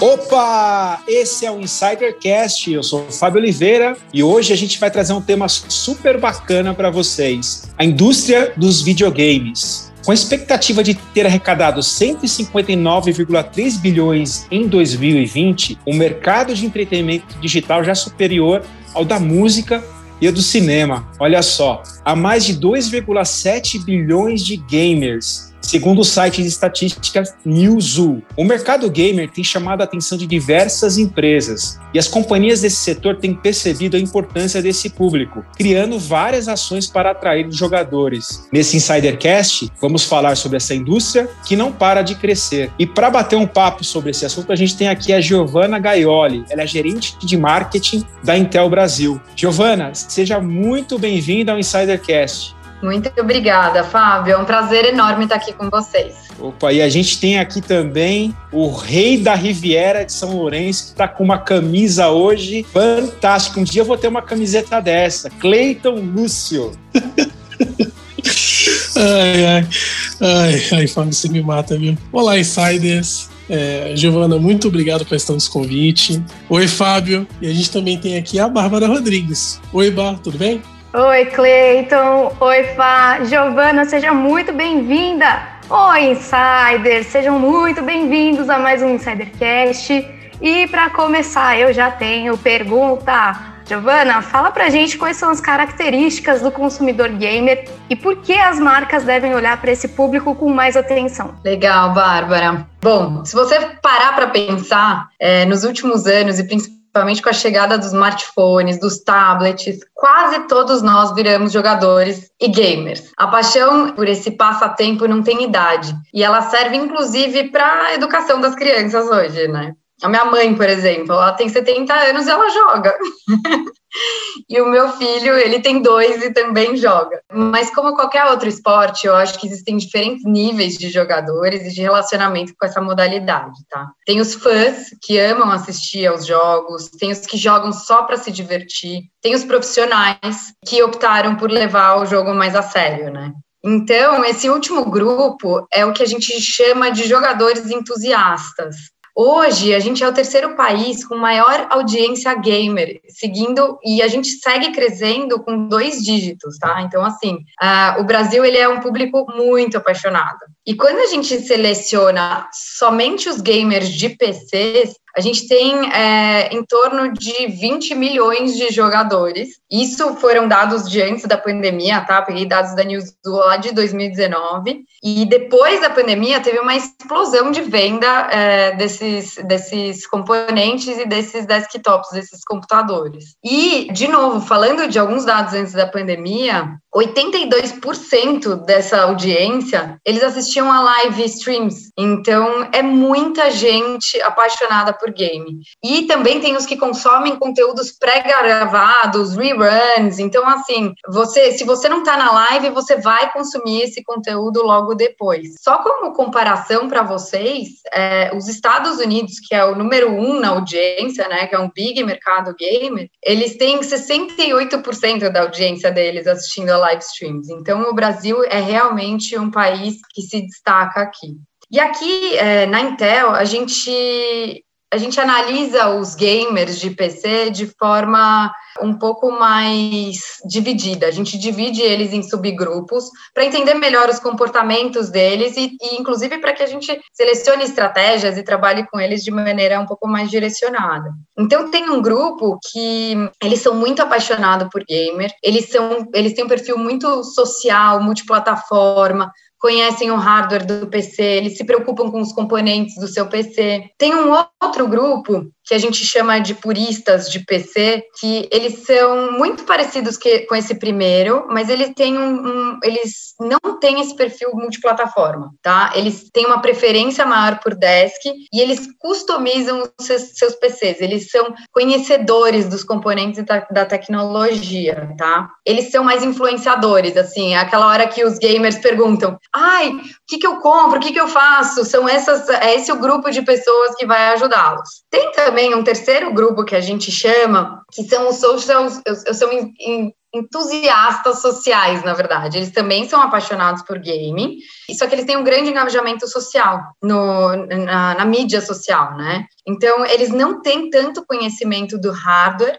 Opa! Esse é o Insidercast. Eu sou o Fábio Oliveira e hoje a gente vai trazer um tema super bacana para vocês: a indústria dos videogames. Com a expectativa de ter arrecadado 159,3 bilhões em 2020, o mercado de entretenimento digital já superior ao da música e ao do cinema. Olha só, há mais de 2,7 bilhões de gamers Segundo o site de estatística Newzoo, o mercado gamer tem chamado a atenção de diversas empresas e as companhias desse setor têm percebido a importância desse público, criando várias ações para atrair jogadores. Nesse Insidercast, vamos falar sobre essa indústria que não para de crescer. E para bater um papo sobre esse assunto, a gente tem aqui a Giovanna Gaioli, ela é gerente de marketing da Intel Brasil. Giovanna, seja muito bem-vinda ao Insidercast. Muito obrigada, Fábio. É um prazer enorme estar aqui com vocês. Opa, e a gente tem aqui também o rei da Riviera de São Lourenço, que está com uma camisa hoje fantástica. Um dia eu vou ter uma camiseta dessa. Cleiton Lúcio. ai, ai, ai, ai, Fábio, você me mata, viu? Olá, insiders. É, Giovana, muito obrigado por estar nesse convite. Oi, Fábio. E a gente também tem aqui a Bárbara Rodrigues. Oi, Bar, tudo bem? Oi, Cleiton. Oi, Fá. Giovana, seja muito bem-vinda. Oi, Insider. Sejam muito bem-vindos a mais um Insidercast. E para começar, eu já tenho pergunta. Giovana, fala pra gente quais são as características do consumidor gamer e por que as marcas devem olhar para esse público com mais atenção. Legal, Bárbara. Bom, se você parar para pensar, é, nos últimos anos e principalmente principalmente com a chegada dos smartphones, dos tablets, quase todos nós viramos jogadores e gamers. A paixão por esse passatempo não tem idade e ela serve inclusive para a educação das crianças hoje, né? A minha mãe, por exemplo, ela tem 70 anos e ela joga. e o meu filho, ele tem dois e também joga. Mas como qualquer outro esporte, eu acho que existem diferentes níveis de jogadores e de relacionamento com essa modalidade, tá? Tem os fãs que amam assistir aos jogos, tem os que jogam só para se divertir, tem os profissionais que optaram por levar o jogo mais a sério, né? Então, esse último grupo é o que a gente chama de jogadores entusiastas. Hoje, a gente é o terceiro país com maior audiência gamer, seguindo, e a gente segue crescendo com dois dígitos, tá? Então, assim, uh, o Brasil, ele é um público muito apaixonado. E quando a gente seleciona somente os gamers de PCs, a gente tem é, em torno de 20 milhões de jogadores. Isso foram dados de antes da pandemia, tá? Peguei dados da News lá de 2019. E depois da pandemia, teve uma explosão de venda é, desses, desses componentes e desses desktops, desses computadores. E, de novo, falando de alguns dados antes da pandemia, 82% dessa audiência, eles assistiam a live streams. Então, é muita gente apaixonada por game. E também tem os que consomem conteúdos pré-gravados, reruns. Então, assim, você, se você não está na live, você vai consumir esse conteúdo logo depois. Só como comparação para vocês, é, os Estados Unidos, que é o número um na audiência, né, que é um big mercado gamer, eles têm 68% da audiência deles assistindo a live streams. Então, o Brasil é realmente um país que se destaca aqui. E aqui é, na Intel, a gente a gente analisa os gamers de PC de forma um pouco mais dividida. A gente divide eles em subgrupos para entender melhor os comportamentos deles e, e inclusive, para que a gente selecione estratégias e trabalhe com eles de maneira um pouco mais direcionada. Então, tem um grupo que eles são muito apaixonados por gamer, eles, são, eles têm um perfil muito social, multiplataforma, conhecem o hardware do PC, eles se preocupam com os componentes do seu PC. Tem um outro grupo que a gente chama de puristas de PC, que eles são muito parecidos que, com esse primeiro, mas eles têm um, um, eles não têm esse perfil multiplataforma, tá? Eles têm uma preferência maior por desk e eles customizam os seus, seus PCs. Eles são conhecedores dos componentes da, da tecnologia, tá? Eles são mais influenciadores, assim, é aquela hora que os gamers perguntam: "Ai, o que que eu compro? O que que eu faço?" São essas é esse o grupo de pessoas que vai ajudá-los. Tem também um terceiro grupo que a gente chama, que são os socials, são entusiastas sociais, na verdade. Eles também são apaixonados por gaming, só que eles têm um grande engajamento social no, na, na mídia social, né? Então, eles não têm tanto conhecimento do hardware,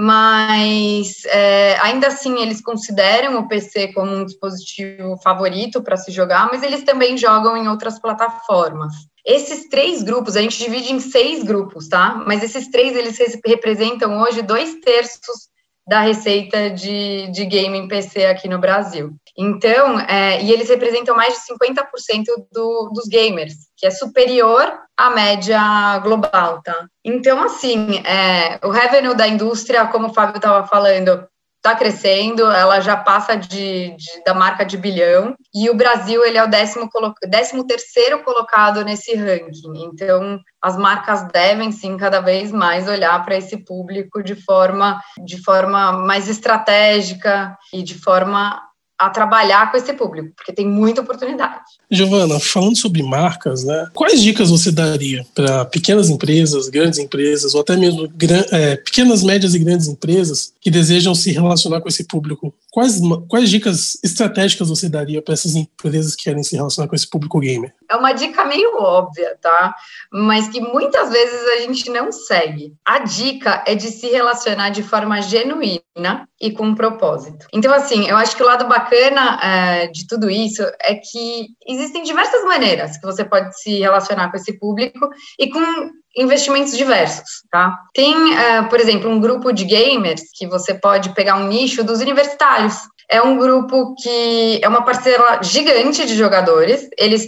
mas é, ainda assim eles consideram o PC como um dispositivo favorito para se jogar, mas eles também jogam em outras plataformas. Esses três grupos, a gente divide em seis grupos, tá? Mas esses três, eles representam hoje dois terços da receita de, de gaming PC aqui no Brasil. Então, é, e eles representam mais de 50% do, dos gamers, que é superior à média global, tá? Então, assim, é, o revenue da indústria, como o Fábio estava falando, está crescendo, ela já passa de, de, da marca de bilhão, e o Brasil ele é o décimo, décimo terceiro colocado nesse ranking. Então, as marcas devem sim cada vez mais olhar para esse público de forma, de forma mais estratégica e de forma a trabalhar com esse público, porque tem muita oportunidade. Giovana, falando sobre marcas, né, quais dicas você daria para pequenas empresas, grandes empresas, ou até mesmo é, pequenas, médias e grandes empresas que desejam se relacionar com esse público? Quais, quais dicas estratégicas você daria para essas empresas que querem se relacionar com esse público gamer? É uma dica meio óbvia, tá? Mas que muitas vezes a gente não segue. A dica é de se relacionar de forma genuína e com um propósito. Então, assim, eu acho que o lado bacana é, de tudo isso é que existem diversas maneiras que você pode se relacionar com esse público e com investimentos diversos, tá? Tem, uh, por exemplo, um grupo de gamers que você pode pegar um nicho dos universitários. É um grupo que é uma parcela gigante de jogadores, eles,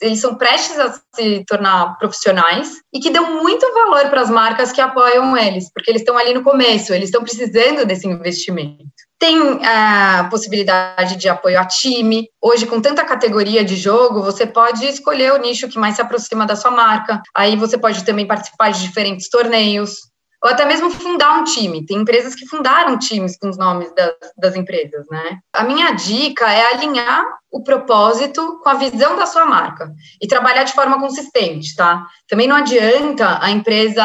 eles são prestes a se tornar profissionais e que dão muito valor para as marcas que apoiam eles, porque eles estão ali no começo, eles estão precisando desse investimento. Tem a possibilidade de apoio a time. Hoje, com tanta categoria de jogo, você pode escolher o nicho que mais se aproxima da sua marca. Aí você pode também participar de diferentes torneios, ou até mesmo fundar um time. Tem empresas que fundaram times com os nomes das, das empresas, né? A minha dica é alinhar o propósito com a visão da sua marca e trabalhar de forma consistente, tá? Também não adianta a empresa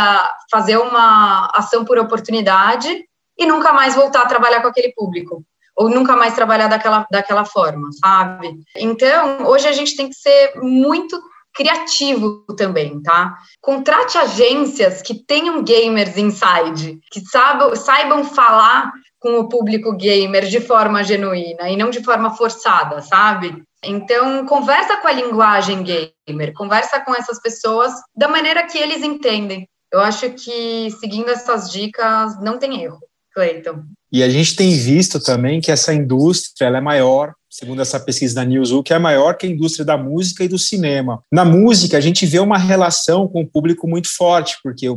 fazer uma ação por oportunidade e nunca mais voltar a trabalhar com aquele público ou nunca mais trabalhar daquela, daquela forma, sabe? Então, hoje a gente tem que ser muito criativo também, tá? Contrate agências que tenham gamers inside, que saibam, saibam falar com o público gamer de forma genuína e não de forma forçada, sabe? Então, conversa com a linguagem gamer, conversa com essas pessoas da maneira que eles entendem. Eu acho que seguindo essas dicas não tem erro. Cleiton. E a gente tem visto também que essa indústria ela é maior, segundo essa pesquisa da Newzoo, que é maior que a indústria da música e do cinema. Na música, a gente vê uma relação com o público muito forte, porque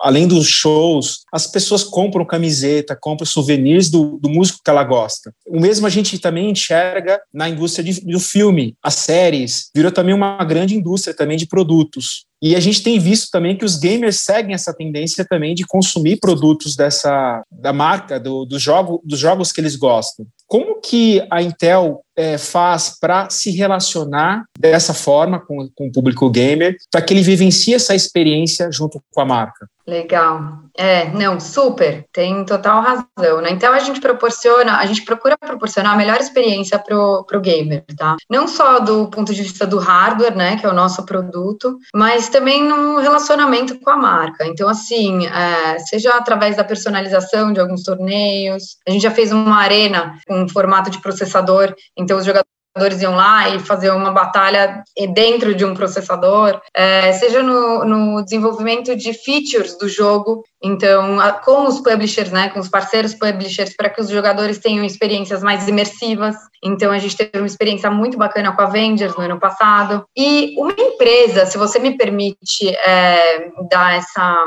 além dos shows, as pessoas compram camiseta, compram souvenirs do, do músico que ela gosta. O mesmo a gente também enxerga na indústria de, do filme, as séries, virou também uma grande indústria também de produtos. E a gente tem visto também que os gamers seguem essa tendência também de consumir produtos dessa da marca, do, do jogo, dos jogos que eles gostam. Como que a Intel é, faz para se relacionar dessa forma com, com o público gamer, para que ele vivencie essa experiência junto com a marca? Legal. É, não, super, tem total razão, né? Então a gente proporciona, a gente procura proporcionar a melhor experiência pro, pro gamer, tá? Não só do ponto de vista do hardware, né, que é o nosso produto, mas também no relacionamento com a marca. Então, assim, é, seja através da personalização de alguns torneios, a gente já fez uma arena com formato de processador, então os jogadores jogadores iam lá e fazer uma batalha dentro de um processador, é, seja no, no, desenvolvimento de features do jogo, então a, com os publishers, né, com os parceiros publishers, para que os jogadores tenham experiências mais imersivas. Então a gente teve uma experiência muito bacana com a Avengers no ano passado. E uma empresa, se você me permite é, dar essa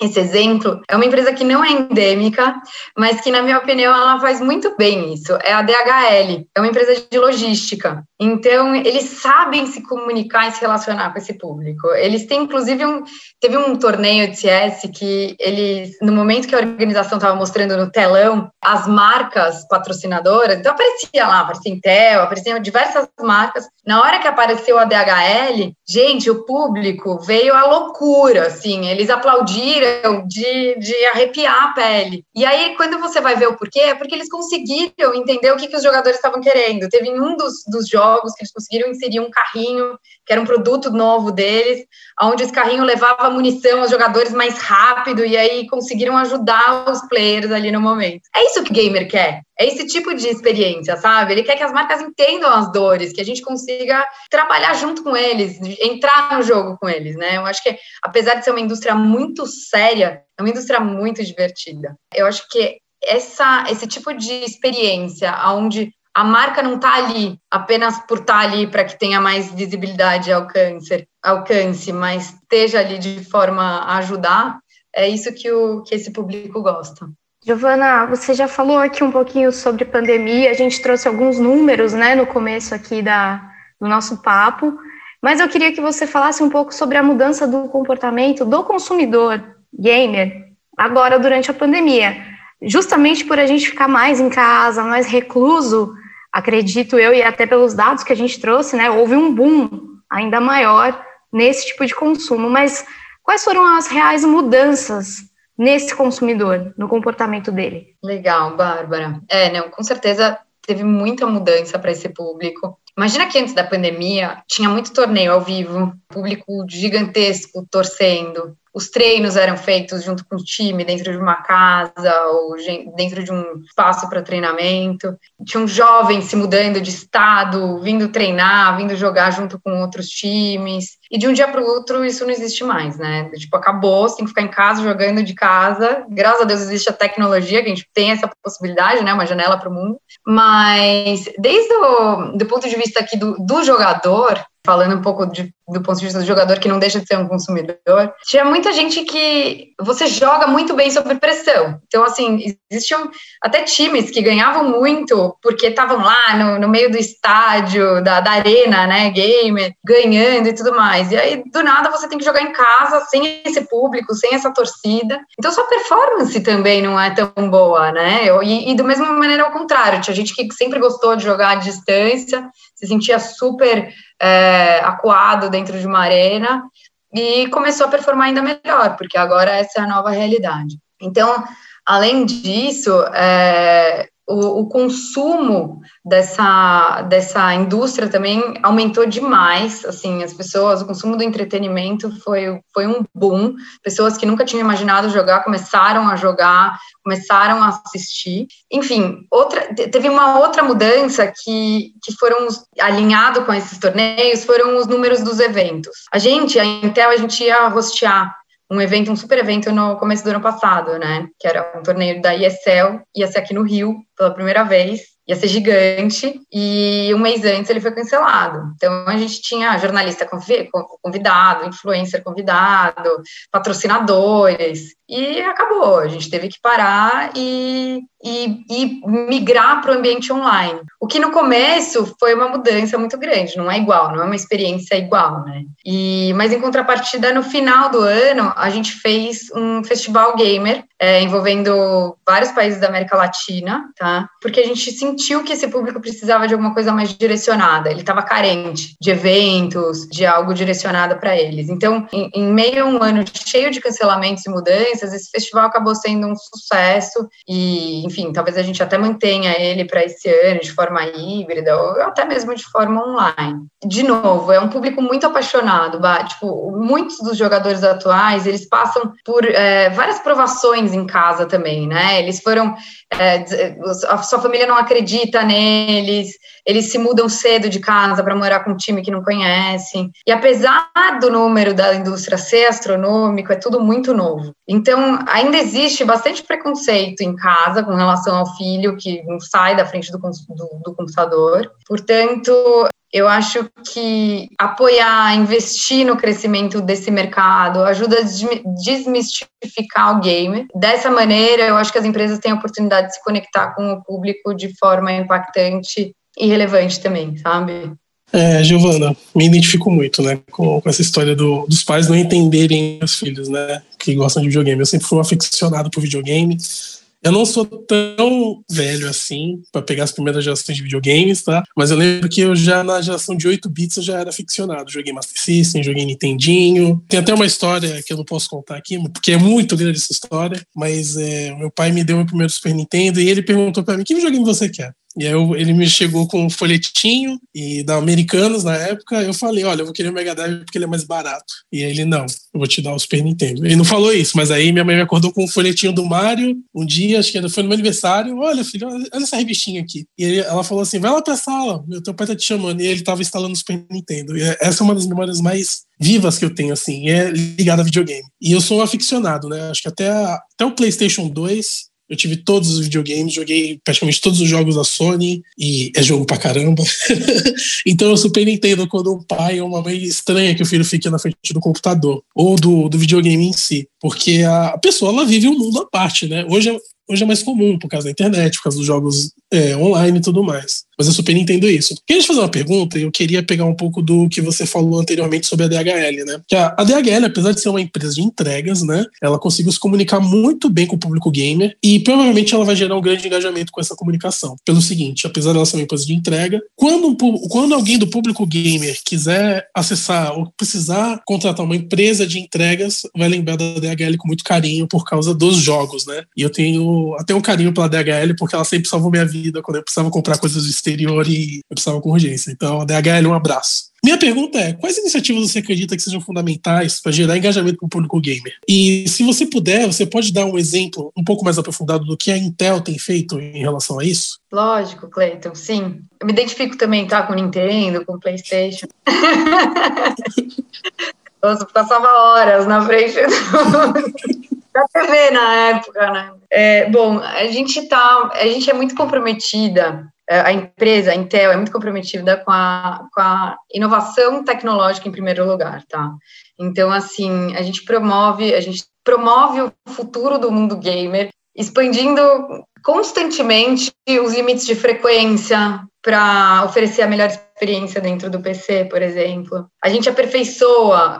esse exemplo é uma empresa que não é endêmica, mas que, na minha opinião, ela faz muito bem isso. É a DHL, é uma empresa de logística. Então, eles sabem se comunicar e se relacionar com esse público. Eles têm, inclusive, um, teve um torneio de CS que eles, no momento que a organização estava mostrando no telão as marcas patrocinadoras, então aparecia lá, aparecia Intel, apareciam diversas marcas. Na hora que apareceu a DHL, gente, o público veio à loucura, assim, eles aplaudiram de, de arrepiar a pele. E aí, quando você vai ver o porquê, é porque eles conseguiram entender o que, que os jogadores estavam querendo. Teve um dos, dos jogos que eles conseguiram inserir um carrinho, que era um produto novo deles, onde esse carrinho levava munição aos jogadores mais rápido, e aí conseguiram ajudar os players ali no momento. É isso que o gamer quer. É esse tipo de experiência, sabe? Ele quer que as marcas entendam as dores, que a gente consiga trabalhar junto com eles, entrar no jogo com eles, né? Eu acho que, apesar de ser uma indústria muito séria, é uma indústria muito divertida. Eu acho que essa, esse tipo de experiência, onde a marca não está ali apenas por estar tá ali para que tenha mais visibilidade e alcance, alcance, mas esteja ali de forma a ajudar, é isso que, o, que esse público gosta. Giovana, você já falou aqui um pouquinho sobre pandemia, a gente trouxe alguns números né, no começo aqui da, do nosso papo, mas eu queria que você falasse um pouco sobre a mudança do comportamento do consumidor gamer agora durante a pandemia. Justamente por a gente ficar mais em casa, mais recluso, acredito eu, e até pelos dados que a gente trouxe, né, houve um boom ainda maior nesse tipo de consumo. Mas quais foram as reais mudanças nesse consumidor, no comportamento dele. Legal, Bárbara. É, não, com certeza teve muita mudança para esse público. Imagina que antes da pandemia tinha muito torneio ao vivo, público gigantesco torcendo os treinos eram feitos junto com o time dentro de uma casa ou dentro de um espaço para treinamento. Tinha um jovem se mudando de estado, vindo treinar, vindo jogar junto com outros times. E de um dia para o outro isso não existe mais, né? Tipo, acabou, você tem que ficar em casa jogando de casa. Graças a Deus existe a tecnologia, que a gente tem essa possibilidade, né? Uma janela para o mundo. Mas desde o do ponto de vista aqui do, do jogador, falando um pouco de, do ponto de vista do jogador que não deixa de ser um consumidor, tinha muita gente que você joga muito bem sob pressão. Então, assim, existiam até times que ganhavam muito porque estavam lá no, no, meio do estádio, da, da arena, né, gamer, ganhando e tudo mais. E aí, do nada, você tem que jogar em casa, sem esse público, sem essa torcida. Então, sua performance também não é tão boa, né? E, e da mesma maneira ao contrário, tinha gente que sempre gostou de jogar à distância, se sentia super é, acuado dentro de uma arena e começou a performar ainda melhor, porque agora essa é a nova realidade. Então, além disso, é, o, o, consumo dessa, dessa indústria também aumentou demais, assim, as pessoas, o consumo do entretenimento foi, foi um boom, pessoas que nunca tinham imaginado jogar começaram a jogar, começaram a assistir, enfim, outra, teve uma outra mudança que, que foram, alinhado com esses torneios, foram os números dos eventos. A gente, a Intel, a gente ia rostear um evento, um super evento no começo do ano passado, né? Que era um torneio da ESL, ia ser aqui no Rio pela primeira vez ia ser gigante, e um mês antes ele foi cancelado. Então a gente tinha jornalista convidado, influencer convidado, patrocinadores, e acabou. A gente teve que parar e, e, e migrar para o ambiente online. O que no começo foi uma mudança muito grande, não é igual, não é uma experiência igual, né? E, mas em contrapartida, no final do ano, a gente fez um festival gamer é, envolvendo vários países da América Latina, tá? Porque a gente sentiu que esse público precisava de alguma coisa mais direcionada, ele estava carente de eventos, de algo direcionado para eles. Então, em, em, meio a um ano cheio de cancelamentos e mudanças, esse festival acabou sendo um sucesso e, enfim, talvez a gente até mantenha ele para esse ano de forma híbrida ou até mesmo de forma online. De novo, é um público muito apaixonado, tipo, muitos dos jogadores atuais, eles passam por é, várias provações em casa também, né? Eles foram. É, a sua família não acredita neles, eles se mudam cedo de casa para morar com um time que não conhecem. E apesar do número da indústria ser astronômico, é tudo muito novo. Então, ainda existe bastante preconceito em casa com relação ao filho que não sai da frente do, do, do computador. Portanto, eu acho que apoiar, investir no crescimento desse mercado ajuda a desmistificar o game. Dessa maneira, eu acho que as empresas têm a oportunidade de se conectar com o público de forma impactante e relevante também, sabe? É, Giovana, me identifico muito, né, com, com essa história do, dos pais não entenderem os filhos, né, que gostam de videogame. Eu sempre fui um aficionado por videogame, Eu não sou tão velho assim para pegar as primeiras gerações de videogames, tá? Mas eu lembro que eu já na geração de 8 bits eu já era ficcionado. Joguei Master System, joguei Nintendinho. Tem até uma história que eu não posso contar aqui, porque é muito grande essa história. Mas é, meu pai me deu meu primeiro Super Nintendo e ele perguntou para mim: que videogame você quer? E aí eu, ele me chegou com um folhetinho e da Americanos na época. Eu falei, olha, eu vou querer o Mega Drive porque ele é mais barato. E aí ele, não, eu vou te dar o Super Nintendo. Ele não falou isso, mas aí minha mãe me acordou com um folhetinho do Mario um dia, acho que foi no meu aniversário. Olha, filho, olha essa revistinha aqui. E aí ela falou assim: vai lá pra sala, meu teu pai tá te chamando. E ele tava instalando o Super Nintendo. E essa é uma das memórias mais vivas que eu tenho, assim, é ligada a videogame. E eu sou um aficionado, né? Acho que até, até o PlayStation 2 eu tive todos os videogames, joguei praticamente todos os jogos da Sony e é jogo pra caramba. então eu super entendo quando um pai ou uma mãe estranha que o filho fique na frente do computador ou do, do videogame em si. Porque a pessoa ela vive um mundo à parte, né? Hoje, hoje é mais comum por causa da internet, por causa dos jogos é, online e tudo mais. Mas eu super entendo isso. Queria te fazer uma pergunta e eu queria pegar um pouco do que você falou anteriormente sobre a DHL, né? Que a, DHL, apesar de ser uma empresa de entregas, né? Ela conseguiu se comunicar muito bem com o público gamer e provavelmente ela vai gerar um grande engajamento com essa comunicação. Pelo seguinte, apesar dela ser uma empresa de entrega, quando, um, quando alguém do público gamer quiser acessar ou precisar contratar uma empresa de entregas, vai lembrar da DHL com muito carinho por causa dos jogos, né? E eu tenho até um carinho pela DHL porque ela sempre salvou minha vida quando eu precisava comprar coisas exterior e eu precisava com urgência. Então, DHL, um abraço. Minha pergunta é: quais iniciativas você acredita que sejam fundamentais para gerar engajamento com o público gamer? E se você puder, você pode dar um exemplo um pouco mais aprofundado do que a Intel tem feito em relação a isso? Lógico, Cleiton, sim. Eu me identifico também, tá? Com Nintendo, com PlayStation. Nossa, passava horas na frente do da TV na época, né? É, bom, a gente tá, a gente é muito comprometida, é, a empresa, a Intel, é muito comprometida com a, com a inovação tecnológica em primeiro lugar, tá? Então, assim, a gente promove, a gente promove o futuro do mundo gamer, expandindo constantemente os limites de frequência para oferecer a melhor experiência dentro do PC, por exemplo. A gente aperfeiçoa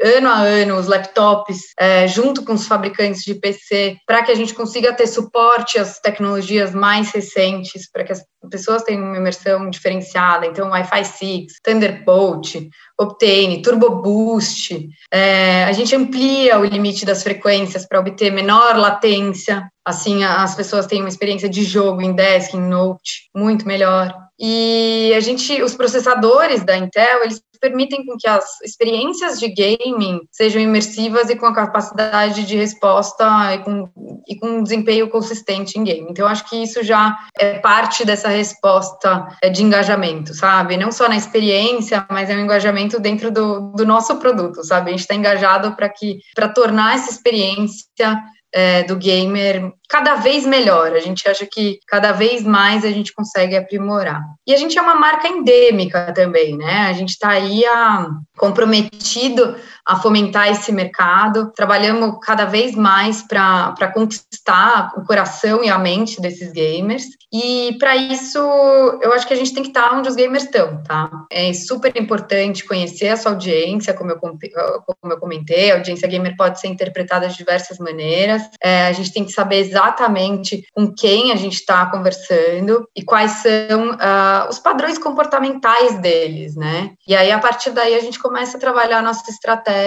ano a ano os laptops é, junto com os fabricantes de PC para que a gente consiga ter suporte às tecnologias mais recentes, para que as pessoas tenham uma imersão diferenciada. Então, Wi-Fi 6, Thunderbolt, Optane, Turbo Boost. É, a gente amplia o limite das frequências para obter menor latência. Assim, as pessoas têm uma experiência de jogo em desk, em note, muito melhor. E a gente, os processadores da Intel, eles permitem com que as experiências de gaming sejam imersivas e com a capacidade de resposta e com, e com um desempenho consistente em game. Então, acho que isso já é parte dessa resposta é, de engajamento, sabe? Não só na experiência, mas é um engajamento dentro do, do nosso produto, sabe? A gente está engajado para que para tornar essa experiência é, do gamer cada vez melhor. A gente acha que cada vez mais a gente consegue aprimorar. E a gente é uma marca endêmica também, né? A gente está aí a, comprometido a fomentar esse mercado. Trabalhamos cada vez mais para conquistar o coração e a mente desses gamers. E para isso, eu acho que a gente tem que estar onde os gamers estão, tá? É super importante conhecer a sua audiência, como eu, como eu comentei. A audiência gamer pode ser interpretada de diversas maneiras. É, a gente tem que saber exatamente com quem a gente está conversando e quais são uh, os padrões comportamentais deles, né? E aí, a partir daí, a gente começa a trabalhar a nossa estratégia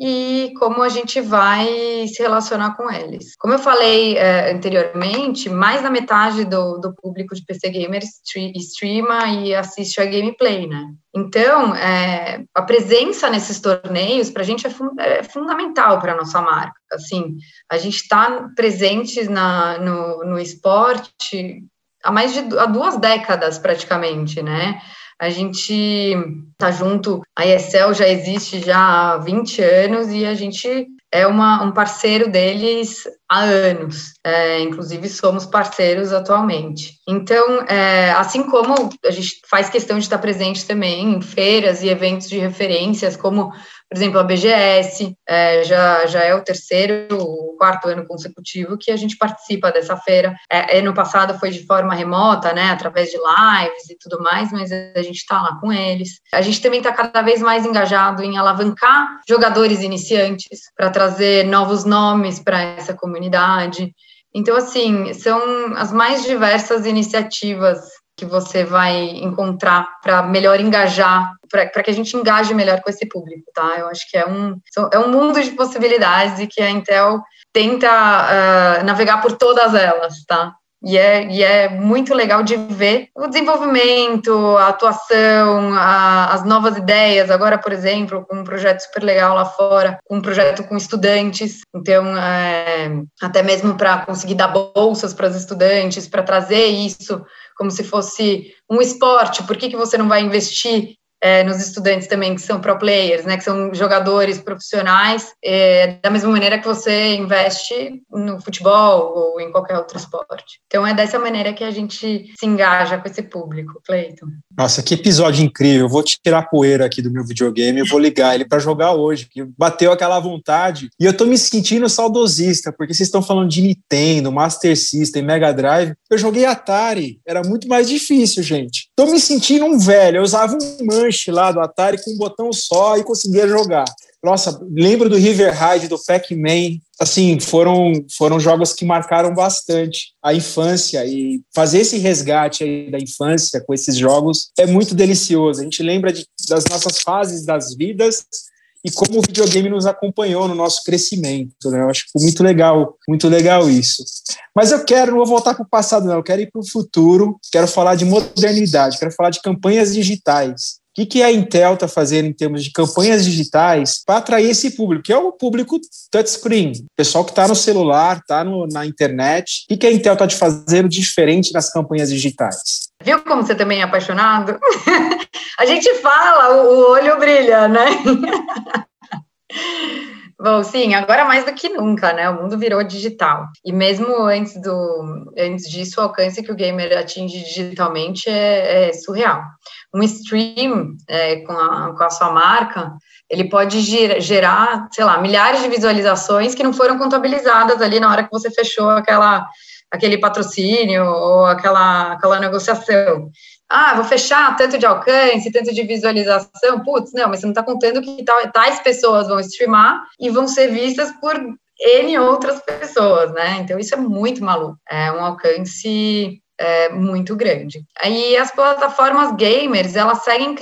e como a gente vai se relacionar com eles. Como eu falei é, anteriormente, mais da metade do, do público de PC Gamer streama e assiste a gameplay, né? Então, é, a presença nesses torneios para a gente é, fun é fundamental para a nossa marca. Assim, a gente está presente na, no, no esporte há mais de há duas décadas praticamente, né? A gente tá junto, a ESL já existe já há 20 anos e a gente é uma, um parceiro deles há anos, é, inclusive somos parceiros atualmente. Então, é, assim como a gente faz questão de estar presente também em feiras e eventos de referências, como por exemplo, a BGS é, já, já é o terceiro, o quarto ano consecutivo que a gente participa dessa feira. É, ano passado foi de forma remota, né, através de lives e tudo mais, mas a gente está lá com eles. A gente também está cada vez mais engajado em alavancar jogadores iniciantes para trazer novos nomes para essa comunidade. Então, assim, são as mais diversas iniciativas que você vai encontrar para melhor engajar, para que a gente engaje melhor com esse público, tá? Eu acho que é um, é um mundo de possibilidades e que a Intel tenta uh, navegar por todas elas, tá? E é, e é muito legal de ver o desenvolvimento, a atuação, a, as novas ideias. Agora, por exemplo, com um projeto super legal lá fora, um projeto com estudantes. Então, é, até mesmo para conseguir dar bolsas para os estudantes, para trazer isso como se fosse um esporte. Por que, que você não vai investir é, nos estudantes também que são pro players, né, que são jogadores profissionais, é, da mesma maneira que você investe no futebol ou em qualquer outro esporte. Então é dessa maneira que a gente se engaja com esse público, Cleiton. Nossa, que episódio incrível! Eu vou tirar a poeira aqui do meu videogame, eu vou ligar ele para jogar hoje, que bateu aquela vontade. E eu tô me sentindo saudosista, porque vocês estão falando de Nintendo, Master System, Mega Drive. Eu joguei Atari, era muito mais difícil, gente. Tô me sentindo um velho, eu usava um manche lá do Atari com um botão só e conseguia jogar. Nossa, lembro do River Ride, do Pac-Man. Assim, foram, foram jogos que marcaram bastante a infância e fazer esse resgate aí da infância com esses jogos é muito delicioso. A gente lembra de, das nossas fases das vidas e como o videogame nos acompanhou no nosso crescimento, né? Eu acho muito legal, muito legal isso. Mas eu quero, não vou voltar para o passado, não, eu quero ir para o futuro, quero falar de modernidade, quero falar de campanhas digitais que, que a Intel está fazendo em termos de campanhas digitais para atrair esse público, que é o público touchscreen, pessoal que está no celular, está na internet. O que, que a Intel está fazendo diferente nas campanhas digitais? Viu como você também é apaixonado? a gente fala, o olho brilha, né? Bom, sim, agora mais do que nunca, né? O mundo virou digital. E mesmo antes, do, antes disso, o alcance que o gamer atinge digitalmente é, é surreal. Um stream é, com, a, com a sua marca, ele pode gerar, sei lá, milhares de visualizações que não foram contabilizadas ali na hora que você fechou aquela, aquele patrocínio ou aquela, aquela negociação ah, vou fechar tanto de alcance, tanto de visualização, putz, não, mas você não está contando que tais pessoas vão streamar e vão ser vistas por N outras pessoas, né? Então isso é muito maluco. É um alcance é, muito grande. Aí as plataformas gamers, elas seguem,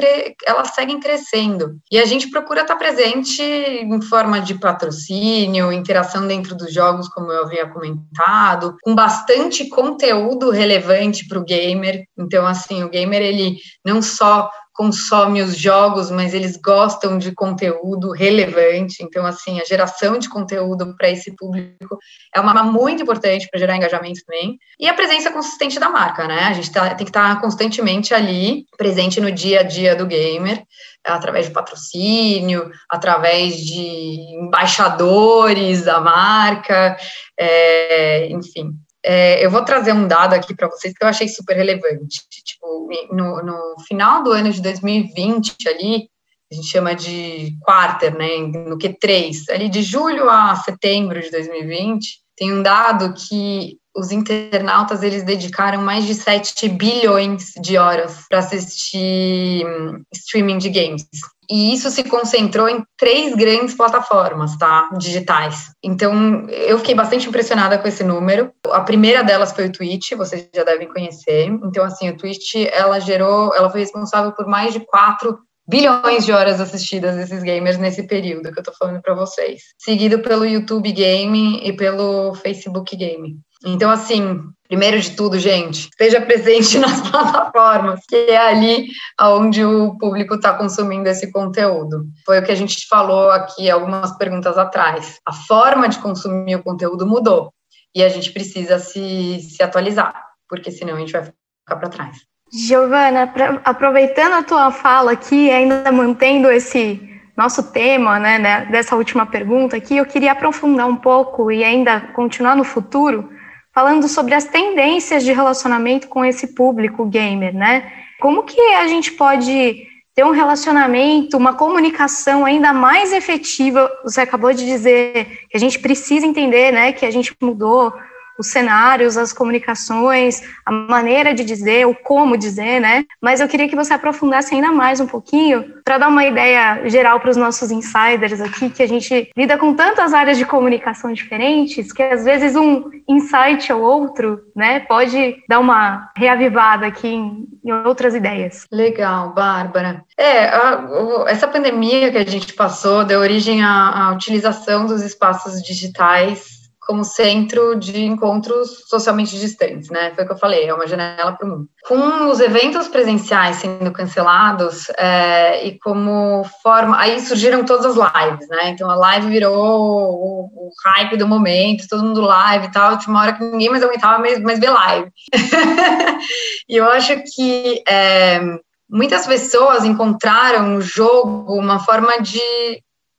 elas seguem crescendo. E a gente procura estar presente em forma de patrocínio, interação dentro dos jogos, como eu havia comentado, com bastante conteúdo relevante para o gamer. Então, assim, o gamer, ele não só consome os jogos, mas eles gostam de conteúdo relevante. Então, assim, a geração de conteúdo para esse público é uma muito importante para gerar engajamento também. E a presença consistente da marca, né? A gente tá, tem que estar tá constantemente ali, presente no dia a dia do gamer, através de patrocínio, através de embaixadores da marca, é, enfim. É, eu vou trazer um dado aqui para vocês que eu achei super relevante. Tipo, no, no, final do ano de 2020, ali, a gente chama de quarter, né, no Q3, ali de julho a setembro de 2020, tem um dado que os internautas eles dedicaram mais de 7 bilhões de horas para assistir hum, streaming de games. E isso se concentrou em três grandes plataformas, tá? Digitais. Então, eu fiquei bastante impressionada com esse número. A primeira delas foi o Twitch, vocês já devem conhecer. Então, assim, o Twitch, ela gerou, ela foi responsável por mais de 4 bilhões de horas assistidas desses gamers nesse período que eu tô falando para vocês. Seguido pelo YouTube Game e pelo Facebook Game. Então, assim, primeiro de tudo, gente, esteja presente nas plataformas, que é ali onde o público está consumindo esse conteúdo. Foi o que a gente falou aqui algumas perguntas atrás. A forma de consumir o conteúdo mudou e a gente precisa se, se atualizar, porque senão a gente vai ficar para trás. Giovana, aproveitando a tua fala aqui, ainda mantendo esse nosso tema, né, né, dessa última pergunta aqui, eu queria aprofundar um pouco e ainda continuar no futuro, falando sobre as tendências de relacionamento com esse público gamer, né? Como que a gente pode ter um relacionamento, uma comunicação ainda mais efetiva? Você acabou de dizer que a gente precisa entender, né, que a gente mudou os cenários, as comunicações, a maneira de dizer, o como dizer, né? Mas eu queria que você aprofundasse ainda mais um pouquinho para dar uma ideia geral para os nossos insiders aqui, que a gente lida com tantas áreas de comunicação diferentes que às vezes um insight ou outro, né, pode dar uma reavivada aqui em, em outras ideias. Legal, Bárbara. É, a, essa pandemia que a gente passou deu origem à, à utilização dos espaços digitais como centro de encontros socialmente distantes, né? Foi o que eu falei, é uma janela para o mundo. Com os eventos presenciais sendo cancelados é, e como forma, aí surgiram todas as lives, né? Então a live virou o, o hype do momento, todo mundo live e tal. Tinha uma hora que ninguém mais aguentava mais, mais ver live. e eu acho que é, muitas pessoas encontraram no jogo uma forma de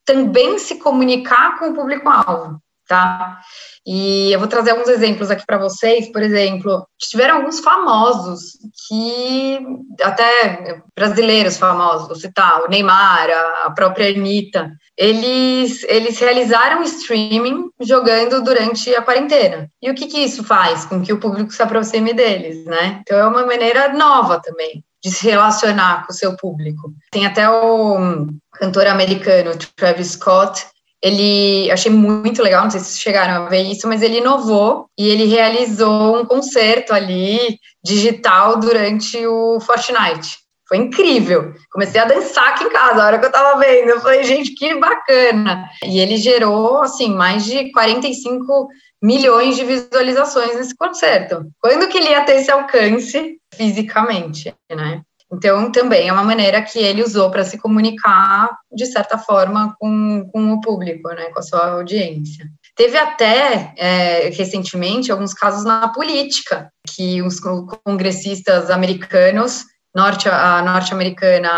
também se comunicar com o público-alvo tá? E eu vou trazer alguns exemplos aqui para vocês. Por exemplo, tiveram alguns famosos que, até brasileiros famosos, vou citar o Neymar, a própria Anitta, eles, eles realizaram streaming jogando durante a quarentena. E o que, que isso faz? Com que o público se aproxime deles, né? Então é uma maneira nova também de se relacionar com o seu público. Tem até o cantor americano Travis Scott, ele achei muito legal, não sei se vocês chegaram a ver isso, mas ele inovou e ele realizou um concerto ali digital durante o Fortnite. Foi incrível. Comecei a dançar aqui em casa, a hora que eu tava vendo. Eu falei, gente, que bacana. E ele gerou, assim, mais de 45 milhões de visualizações nesse concerto. Quando que ele ia ter esse alcance fisicamente, né? Então, também é uma maneira que ele usou para se comunicar, de certa forma, com, com o público, né, com a sua audiência. Teve até, é, recentemente, alguns casos na política, que os congressistas americanos, norte, a norte-americana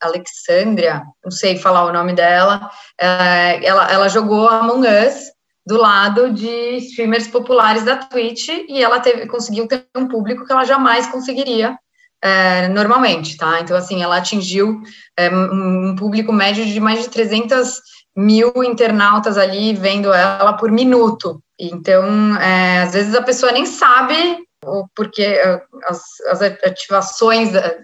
Alexandria, não sei falar o nome dela, é, ela, ela jogou Among Us do lado de streamers populares da Twitch e ela teve, conseguiu ter um público que ela jamais conseguiria é, normalmente, tá? Então, assim, ela atingiu é, um público médio de mais de 300 mil internautas ali vendo ela por minuto. Então, é, às vezes a pessoa nem sabe o porquê, é, as, as ativações, é,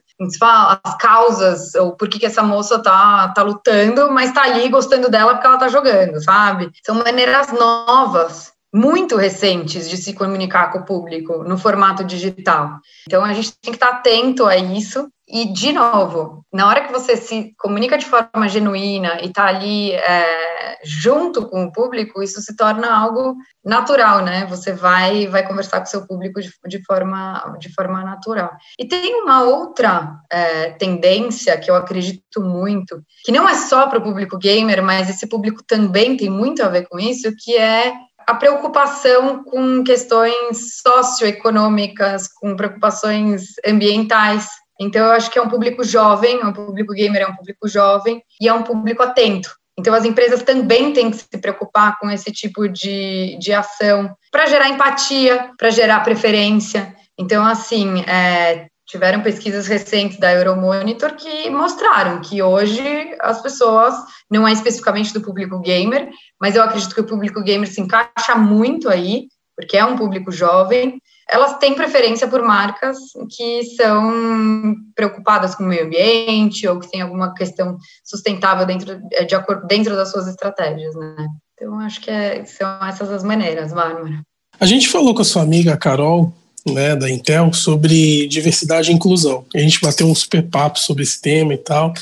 as causas, ou por que essa moça tá, tá lutando, mas tá ali gostando dela porque ela tá jogando, sabe? São maneiras novas muito recentes de se comunicar com o público no formato digital. Então a gente tem que estar atento a isso. E, de novo, na hora que você se comunica de forma genuína e está ali é, junto com o público, isso se torna algo natural, né? Você vai vai conversar com o seu público de, de, forma, de forma natural. E tem uma outra é, tendência que eu acredito muito, que não é só para o público gamer, mas esse público também tem muito a ver com isso, que é a preocupação com questões socioeconômicas, com preocupações ambientais. Então, eu acho que é um público jovem, é um público gamer é um público jovem e é um público atento. Então, as empresas também têm que se preocupar com esse tipo de, de ação para gerar empatia, para gerar preferência. Então, assim, é, tiveram pesquisas recentes da Euromonitor que mostraram que hoje as pessoas, não é especificamente do público gamer, mas eu acredito que o público gamer se encaixa muito aí, porque é um público jovem, elas têm preferência por marcas que são preocupadas com o meio ambiente ou que têm alguma questão sustentável dentro, de acordo, dentro das suas estratégias, né? Então, acho que é, são essas as maneiras, Bárbara. A gente falou com a sua amiga Carol né, da Intel sobre diversidade e inclusão. A gente bateu um super papo sobre esse tema e tal.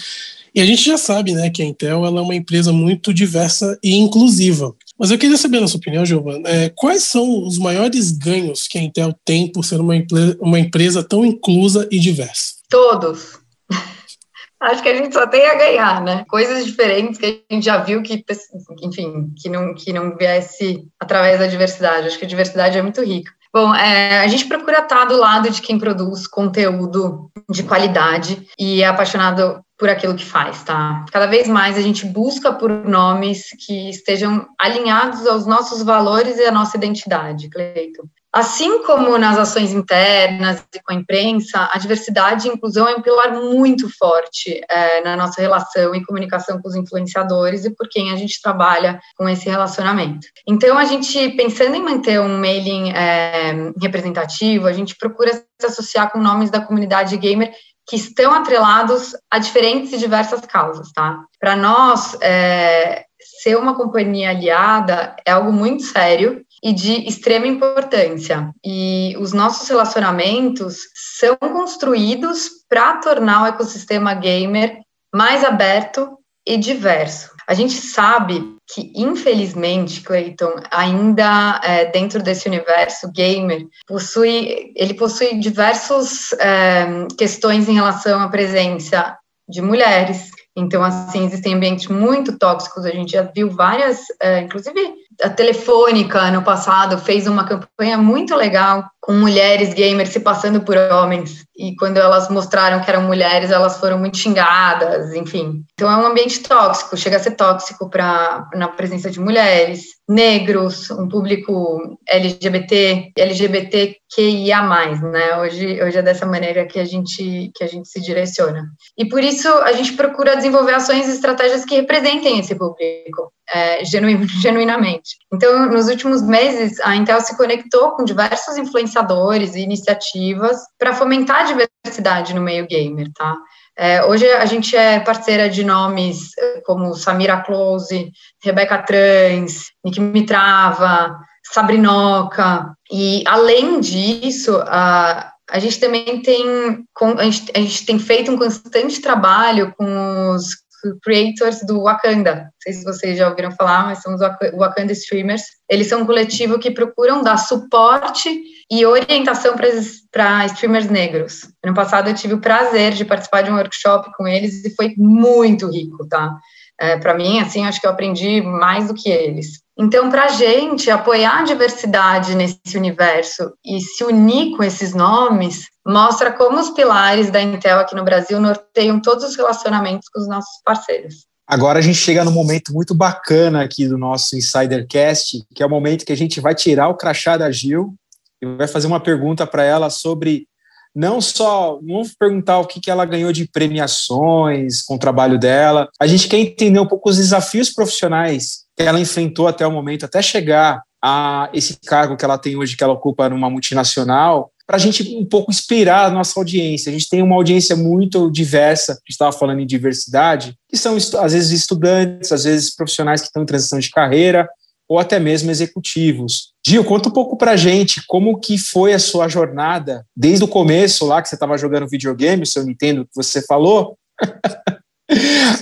E a gente já sabe né, que a Intel é uma empresa muito diversa e inclusiva. Mas eu queria saber, na sua opinião, Giovana, é, quais são os maiores ganhos que a Intel tem por ser uma, uma empresa tão inclusa e diversa? Todos. Acho que a gente só tem a ganhar, né? Coisas diferentes que a gente já viu que, enfim, que não, que não viesse através da diversidade. Acho que a diversidade é muito rica. Bom, é, a gente procura estar do lado de quem produz conteúdo de qualidade e é apaixonado por aquilo que faz, tá? Cada vez mais a gente busca por nomes que estejam alinhados aos nossos valores e à nossa identidade, Cleiton. Assim como nas ações internas e com a imprensa, a diversidade e inclusão é um pilar muito forte é, na nossa relação e comunicação com os influenciadores e por quem a gente trabalha com esse relacionamento. Então, a gente, pensando em manter um mailing é, representativo, a gente procura se associar com nomes da comunidade gamer que estão atrelados a diferentes e diversas causas, tá? Para nós, é, ser uma companhia aliada é algo muito sério e de extrema importância. E os nossos relacionamentos são construídos para tornar o ecossistema gamer mais aberto e diverso. A gente sabe que, infelizmente, Clayton, ainda é, dentro desse universo gamer, possui, ele possui diversas é, questões em relação à presença de mulheres. Então, assim, existem ambientes muito tóxicos. A gente já viu várias, é, inclusive a Telefônica, no passado, fez uma campanha muito legal com mulheres gamers se passando por homens. E quando elas mostraram que eram mulheres, elas foram muito xingadas, enfim. Então é um ambiente tóxico, chega a ser tóxico para na presença de mulheres, negros, um público LGBT, LGBTQIA+, né? Hoje, hoje é dessa maneira que a gente que a gente se direciona. E por isso a gente procura desenvolver ações e estratégias que representem esse público é, genuinamente. Então, nos últimos meses, a Intel se conectou com diversos influenciadores e iniciativas para fomentar a diversidade no meio gamer, tá? É, hoje a gente é parceira de nomes eh, como Samira Close, Rebeca Trans, Nick Mitrava, Sabrinoca, e além disso, a, a gente também tem, a gente, a gente tem feito um constante trabalho com os creators do Wakanda. Não sei se vocês já ouviram falar, mas são os Wakanda Streamers. Eles são um coletivo que procuram dar suporte e orientação para streamers negros. Ano passado eu tive o prazer de participar de um workshop com eles e foi muito rico, tá? É, para mim, assim, acho que eu aprendi mais do que eles. Então, para a gente apoiar a diversidade nesse universo e se unir com esses nomes, mostra como os pilares da Intel aqui no Brasil norteiam todos os relacionamentos com os nossos parceiros. Agora a gente chega num momento muito bacana aqui do nosso Insidercast, que é o momento que a gente vai tirar o crachá da Gil e vai fazer uma pergunta para ela sobre não só vamos perguntar o que, que ela ganhou de premiações com o trabalho dela, a gente quer entender um pouco os desafios profissionais que ela enfrentou até o momento, até chegar a esse cargo que ela tem hoje, que ela ocupa numa multinacional, para a gente um pouco inspirar a nossa audiência. A gente tem uma audiência muito diversa, a gente estava falando em diversidade, que são às vezes estudantes, às vezes profissionais que estão em transição de carreira, ou até mesmo executivos. Gil, conta um pouco para a gente como que foi a sua jornada desde o começo lá que você estava jogando videogame, o seu Nintendo que você falou,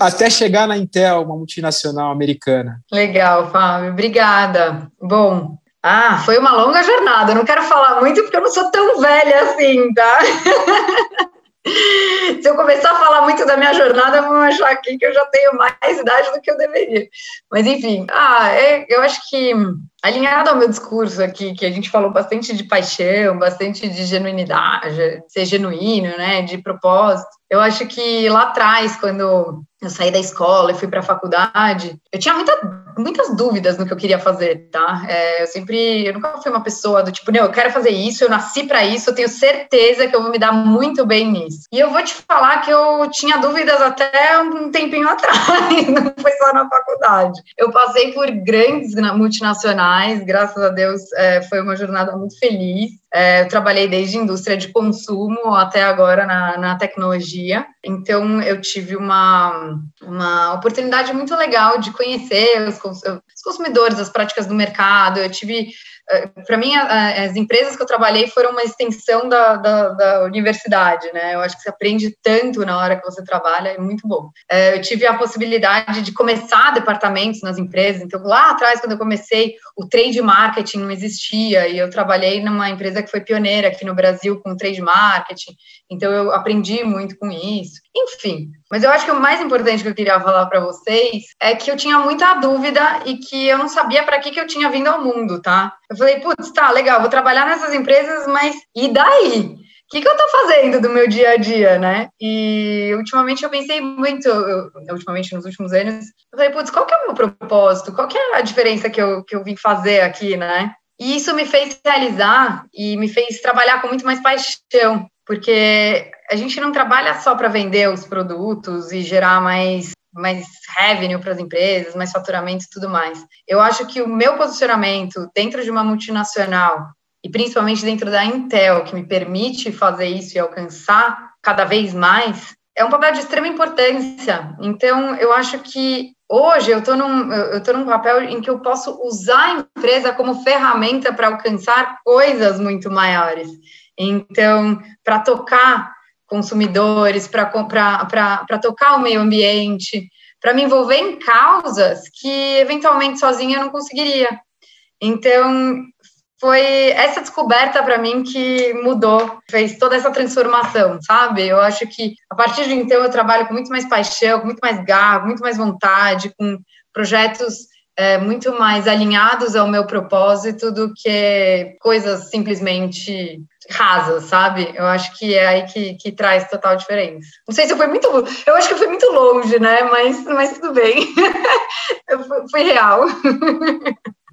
até chegar na Intel, uma multinacional americana. Legal, Fábio, obrigada. Bom, ah, foi uma longa jornada. Não quero falar muito porque eu não sou tão velha assim, tá? Se eu começar a falar muito da minha jornada, vão achar aqui que eu já tenho mais idade do que eu deveria. Mas, enfim, ah, é, eu acho que alinhado ao meu discurso aqui, que a gente falou bastante de paixão, bastante de genuinidade, ser genuíno, né, de propósito. Eu acho que lá atrás, quando eu saí da escola e fui para a faculdade, eu tinha muita, muitas dúvidas no que eu queria fazer, tá? É, eu sempre, eu nunca fui uma pessoa do tipo, não, eu quero fazer isso, eu nasci para isso, eu tenho certeza que eu vou me dar muito bem nisso. E eu vou te falar que eu tinha dúvidas até um tempinho atrás, não foi só na faculdade. Eu passei por grandes multinacionais, graças a Deus, é, foi uma jornada muito feliz. É, eu trabalhei desde indústria de consumo até agora na, na tecnologia. Então, eu tive uma, uma oportunidade muito legal de conhecer os, os consumidores, as práticas do mercado. Eu tive para mim, as empresas que eu trabalhei foram uma extensão da, da, da, universidade, né? Eu acho que você aprende tanto na hora que você trabalha, é muito bom. É, eu tive a possibilidade de começar departamentos nas empresas, então lá atrás, quando eu comecei, o trade marketing não existia, e eu trabalhei numa empresa que foi pioneira aqui no Brasil com trade marketing, então eu aprendi muito com isso. Enfim, mas eu acho que o mais importante que eu queria falar para vocês é que eu tinha muita dúvida e que eu não sabia para que, que eu tinha vindo ao mundo, tá? Eu falei, putz, tá, legal, vou trabalhar nessas empresas, mas e daí? O que, que eu tô fazendo do meu dia a dia, né? E ultimamente eu pensei muito, eu, ultimamente nos últimos anos, eu falei, putz, qual que é o meu propósito? Qual que é a diferença que eu, que eu vim fazer aqui, né? E isso me fez realizar e me fez trabalhar com muito mais paixão, porque a gente não trabalha só para vender os produtos e gerar mais mais revenue para as empresas, mais faturamento e tudo mais. Eu acho que o meu posicionamento dentro de uma multinacional e principalmente dentro da Intel, que me permite fazer isso e alcançar cada vez mais, é um papel de extrema importância. Então, eu acho que hoje eu estou num, eu num papel em que eu posso usar a empresa como ferramenta para alcançar coisas muito maiores. Então, para tocar consumidores, para tocar o meio ambiente, para me envolver em causas que eventualmente sozinha eu não conseguiria. Então, foi essa descoberta para mim que mudou, fez toda essa transformação, sabe? Eu acho que a partir de então eu trabalho com muito mais paixão, com muito mais garra, muito mais vontade, com projetos é, muito mais alinhados ao meu propósito do que coisas simplesmente rasas, sabe? Eu acho que é aí que, que traz total diferença. Não sei se eu fui muito, eu acho que eu fui muito longe, né? Mas, mas tudo bem, eu fui, fui real.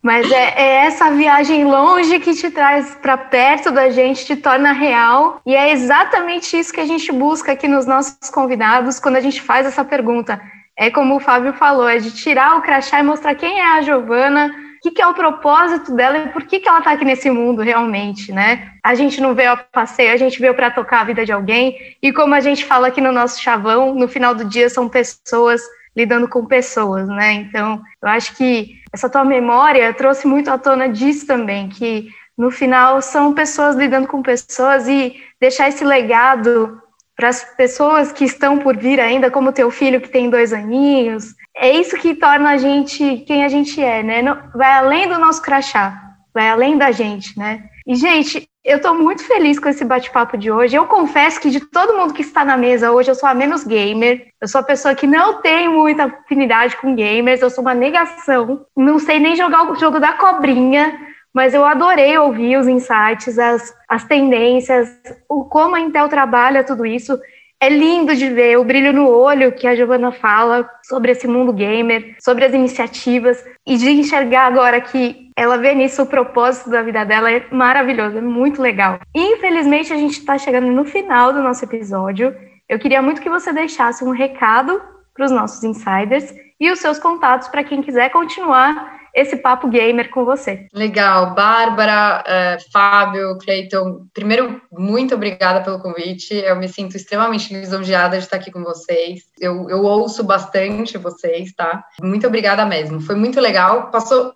Mas é, é, essa viagem longe que te traz para perto da gente, te torna real. E é exatamente isso que a gente busca aqui nos nossos convidados quando a gente faz essa pergunta. É como o Fábio falou, é de tirar o crachá e mostrar quem é a Giovana, o que, que, é o propósito dela e por que, que ela está aqui nesse mundo realmente, né? A gente não veio a passeio, a gente veio para tocar a vida de alguém. E como a gente fala aqui no nosso chavão, no final do dia são pessoas lidando com pessoas, né? Então, eu acho que essa tua memória trouxe muito à tona disso também, que no final são pessoas lidando com pessoas e deixar esse legado para as pessoas que estão por vir ainda, como teu filho que tem dois aninhos. É isso que torna a gente quem a gente é, né? Vai além do nosso crachá, vai além da gente, né? E, gente, eu estou muito feliz com esse bate-papo de hoje. Eu confesso que de todo mundo que está na mesa hoje, eu sou a menos gamer. Eu sou a pessoa que não tem muita afinidade com gamers. Eu sou uma negação. Não sei nem jogar o jogo da cobrinha. Mas eu adorei ouvir os insights, as, as tendências, o como a Intel trabalha tudo isso. É lindo de ver o brilho no olho que a Giovana fala sobre esse mundo gamer, sobre as iniciativas, e de enxergar agora que ela vê nisso o propósito da vida dela é maravilhoso, é muito legal. Infelizmente, a gente está chegando no final do nosso episódio. Eu queria muito que você deixasse um recado para os nossos insiders e os seus contatos para quem quiser continuar esse papo gamer com você. Legal, Bárbara, uh, Fábio, Cleiton, primeiro, muito obrigada pelo convite. Eu me sinto extremamente lisonjeada de estar aqui com vocês. Eu, eu ouço bastante vocês, tá? Muito obrigada mesmo. Foi muito legal. Passou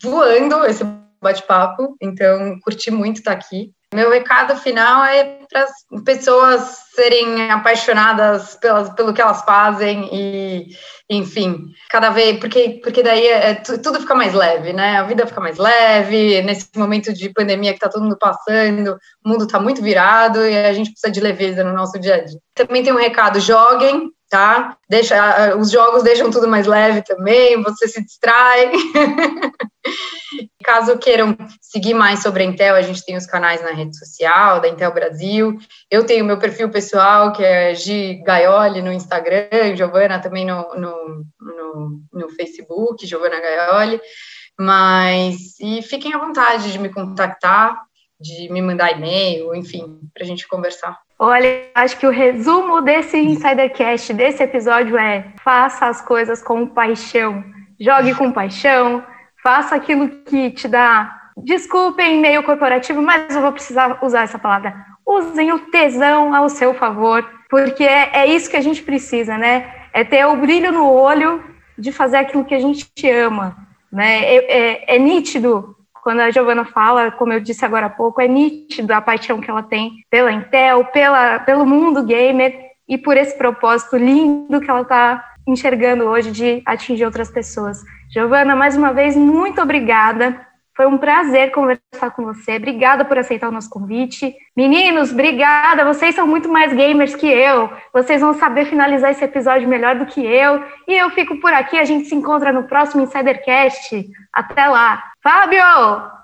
voando esse bate-papo, então curti muito estar aqui. Meu recado final é para as pessoas serem apaixonadas pelas, pelo que elas fazem e, enfim, cada vez, porque, porque daí é, é tudo fica mais leve, né? A vida fica mais leve, nesse momento de pandemia que está todo mundo passando, o mundo está muito virado e a gente precisa de leveza no nosso dia a dia. Também tem um recado: joguem, tá? Deixa, os jogos deixam tudo mais leve também, você se distrai. Caso queiram seguir mais sobre a Intel, a gente tem os canais na rede social da Intel Brasil. Eu tenho meu perfil pessoal, que é G Gaioli no Instagram, Giovana também no, no, no, no Facebook, Giovana Gaioli. Mas, e fiquem à vontade de me contactar, de me mandar e-mail, enfim, para a gente conversar. Olha, acho que o resumo desse Insidercast, desse episódio é: faça as coisas com paixão, jogue com paixão, faça aquilo que te dá. Desculpem, meio corporativo, mas eu vou precisar usar essa palavra. Usem o tesão ao seu favor, porque é, é isso que a gente precisa, né? É ter o brilho no olho de fazer aquilo que a gente ama, né? é, é, é nítido quando a Giovana fala, como eu disse agora há pouco, é nítido a paixão que ela tem pela Intel, pela, pelo mundo gamer e por esse propósito lindo que ela está enxergando hoje de atingir outras pessoas. Giovana, mais uma vez, muito obrigada. Foi um prazer conversar com você. Obrigada por aceitar o nosso convite. Meninos, obrigada. Vocês são muito mais gamers que eu. Vocês vão saber finalizar esse episódio melhor do que eu. E eu fico por aqui. A gente se encontra no próximo Insidercast. Até lá. Fábio,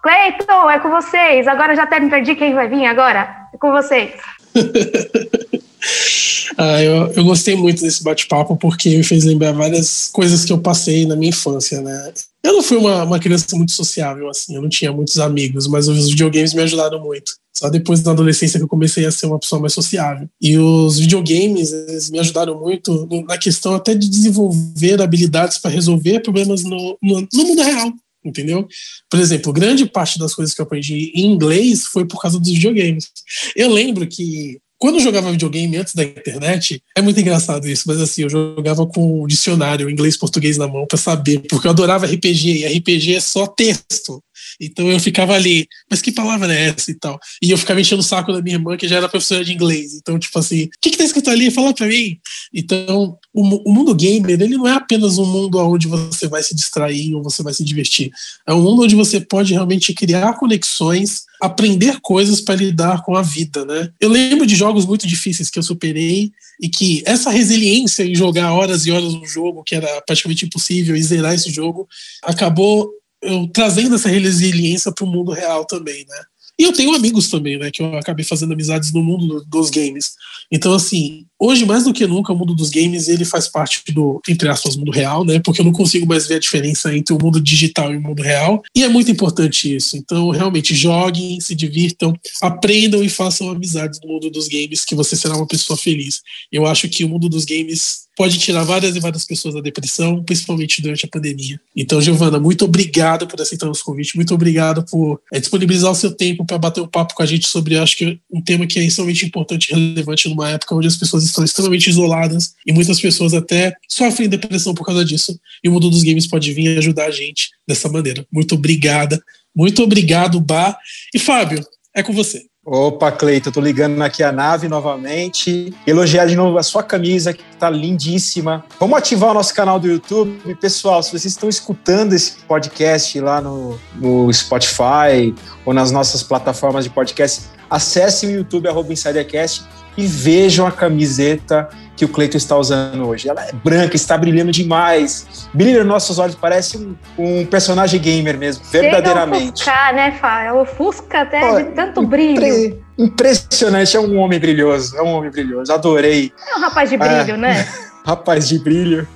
Cleiton, é com vocês. Agora já até me perdi quem vai vir agora. É com vocês. ah, eu, eu gostei muito desse bate-papo porque me fez lembrar várias coisas que eu passei na minha infância, né? Eu não fui uma, uma criança muito sociável, assim, eu não tinha muitos amigos, mas os videogames me ajudaram muito. Só depois da adolescência que eu comecei a ser uma pessoa mais sociável. E os videogames me ajudaram muito na questão até de desenvolver habilidades para resolver problemas no, no, no mundo real entendeu? Por exemplo, grande parte das coisas que eu aprendi em inglês foi por causa dos videogames. Eu lembro que quando eu jogava videogame antes da internet, é muito engraçado isso, mas assim, eu jogava com o dicionário inglês-português na mão para saber, porque eu adorava RPG, e RPG é só texto. Então eu ficava ali, mas que palavra é essa e tal? E eu ficava enchendo o saco da minha irmã, que já era professora de inglês. Então, tipo assim, o que, que tá escrito ali? Fala pra mim. Então, o, o mundo gamer, ele não é apenas um mundo onde você vai se distrair ou você vai se divertir. É um mundo onde você pode realmente criar conexões, aprender coisas para lidar com a vida, né? Eu lembro de jogos muito difíceis que eu superei e que essa resiliência em jogar horas e horas no jogo, que era praticamente impossível, e zerar esse jogo, acabou eu trazendo essa resiliência para o mundo real também, né? E eu tenho amigos também, né? Que eu acabei fazendo amizades no mundo dos games. Então, assim, hoje mais do que nunca, o mundo dos games ele faz parte do, entre aspas, mundo real, né? Porque eu não consigo mais ver a diferença entre o mundo digital e o mundo real. E é muito importante isso. Então, realmente, joguem, se divirtam, aprendam e façam amizades no mundo dos games, que você será uma pessoa feliz. Eu acho que o mundo dos games pode tirar várias e várias pessoas da depressão, principalmente durante a pandemia. Então, Giovana, muito obrigado por aceitar nosso convite, muito obrigado por é, disponibilizar o seu tempo para bater um papo com a gente sobre, acho que, um tema que é extremamente importante e relevante numa época onde as pessoas estão extremamente isoladas e muitas pessoas até sofrem depressão por causa disso. E o mundo dos games pode vir ajudar a gente dessa maneira. Muito obrigada. Muito obrigado, Bar. E Fábio, é com você. Opa, Cleito, tô ligando aqui a nave novamente. Elogiar de novo a sua camisa, que tá lindíssima. Vamos ativar o nosso canal do YouTube. Pessoal, se vocês estão escutando esse podcast lá no, no Spotify ou nas nossas plataformas de podcast, acesse o YouTube, arroba InsiderCast, e vejam a camiseta que o Cleiton está usando hoje. Ela é branca, está brilhando demais. Brilha nos nossos olhos, parece um, um personagem gamer mesmo, verdadeiramente. Chega ofuscar, né, Fá? Ela ofusca até Pô, de tanto brilho. Impre impressionante, é um homem brilhoso, é um homem brilhoso, adorei. É um rapaz de brilho, ah, né? rapaz de brilho.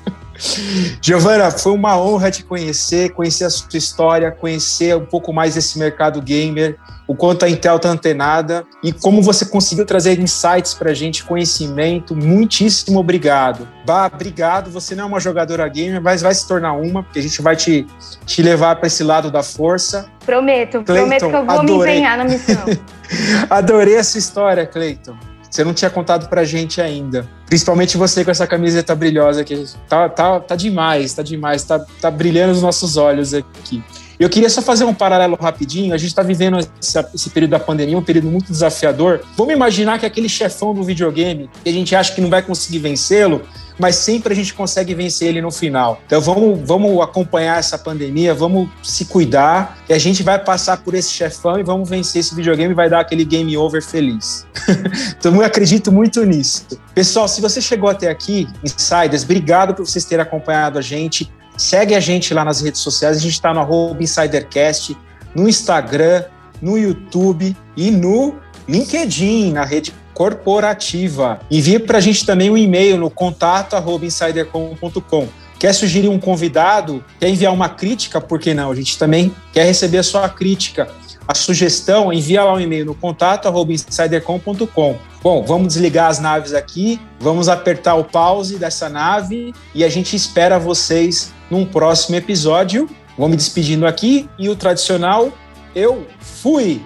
Giovana, foi uma honra te conhecer, conhecer a sua história, conhecer um pouco mais desse mercado gamer, o quanto a Intel está antenada e como você conseguiu trazer insights para a gente, conhecimento. Muitíssimo obrigado. Bah, obrigado. Você não é uma jogadora gamer, mas vai se tornar uma, porque a gente vai te, te levar para esse lado da força. Prometo, Clayton, prometo que eu vou adorei. me empenhar na missão. adorei essa história, Cleiton. Você não tinha contado pra gente ainda. Principalmente você com essa camiseta brilhosa aqui. Tá, tá, tá demais, tá demais. Tá, tá brilhando os nossos olhos aqui. Eu queria só fazer um paralelo rapidinho. A gente está vivendo esse, esse, período da pandemia, um período muito desafiador. Vamos imaginar que aquele chefão do videogame, que a gente acha que não vai conseguir vencê-lo, mas sempre a gente consegue vencer ele no final. Então vamos, vamos acompanhar essa pandemia, vamos se cuidar, e a gente vai passar por esse chefão e vamos vencer esse videogame e vai dar aquele game over feliz. então eu acredito muito nisso. Pessoal, se você chegou até aqui, Insiders, obrigado por vocês terem acompanhado a gente. Segue a gente lá nas redes sociais, a gente está no InsiderCast, no Instagram, no YouTube e no LinkedIn, na rede corporativa. Envie para a gente também um e-mail no contato insidercom.com. Quer sugerir um convidado? Quer enviar uma crítica? Por que não? A gente também quer receber a sua crítica. A sugestão, envia lá um e-mail no contato insidercom.com. Bom, vamos desligar as naves aqui, vamos apertar o pause dessa nave e a gente espera vocês num próximo episódio. Vou me despedindo aqui e o tradicional, eu fui!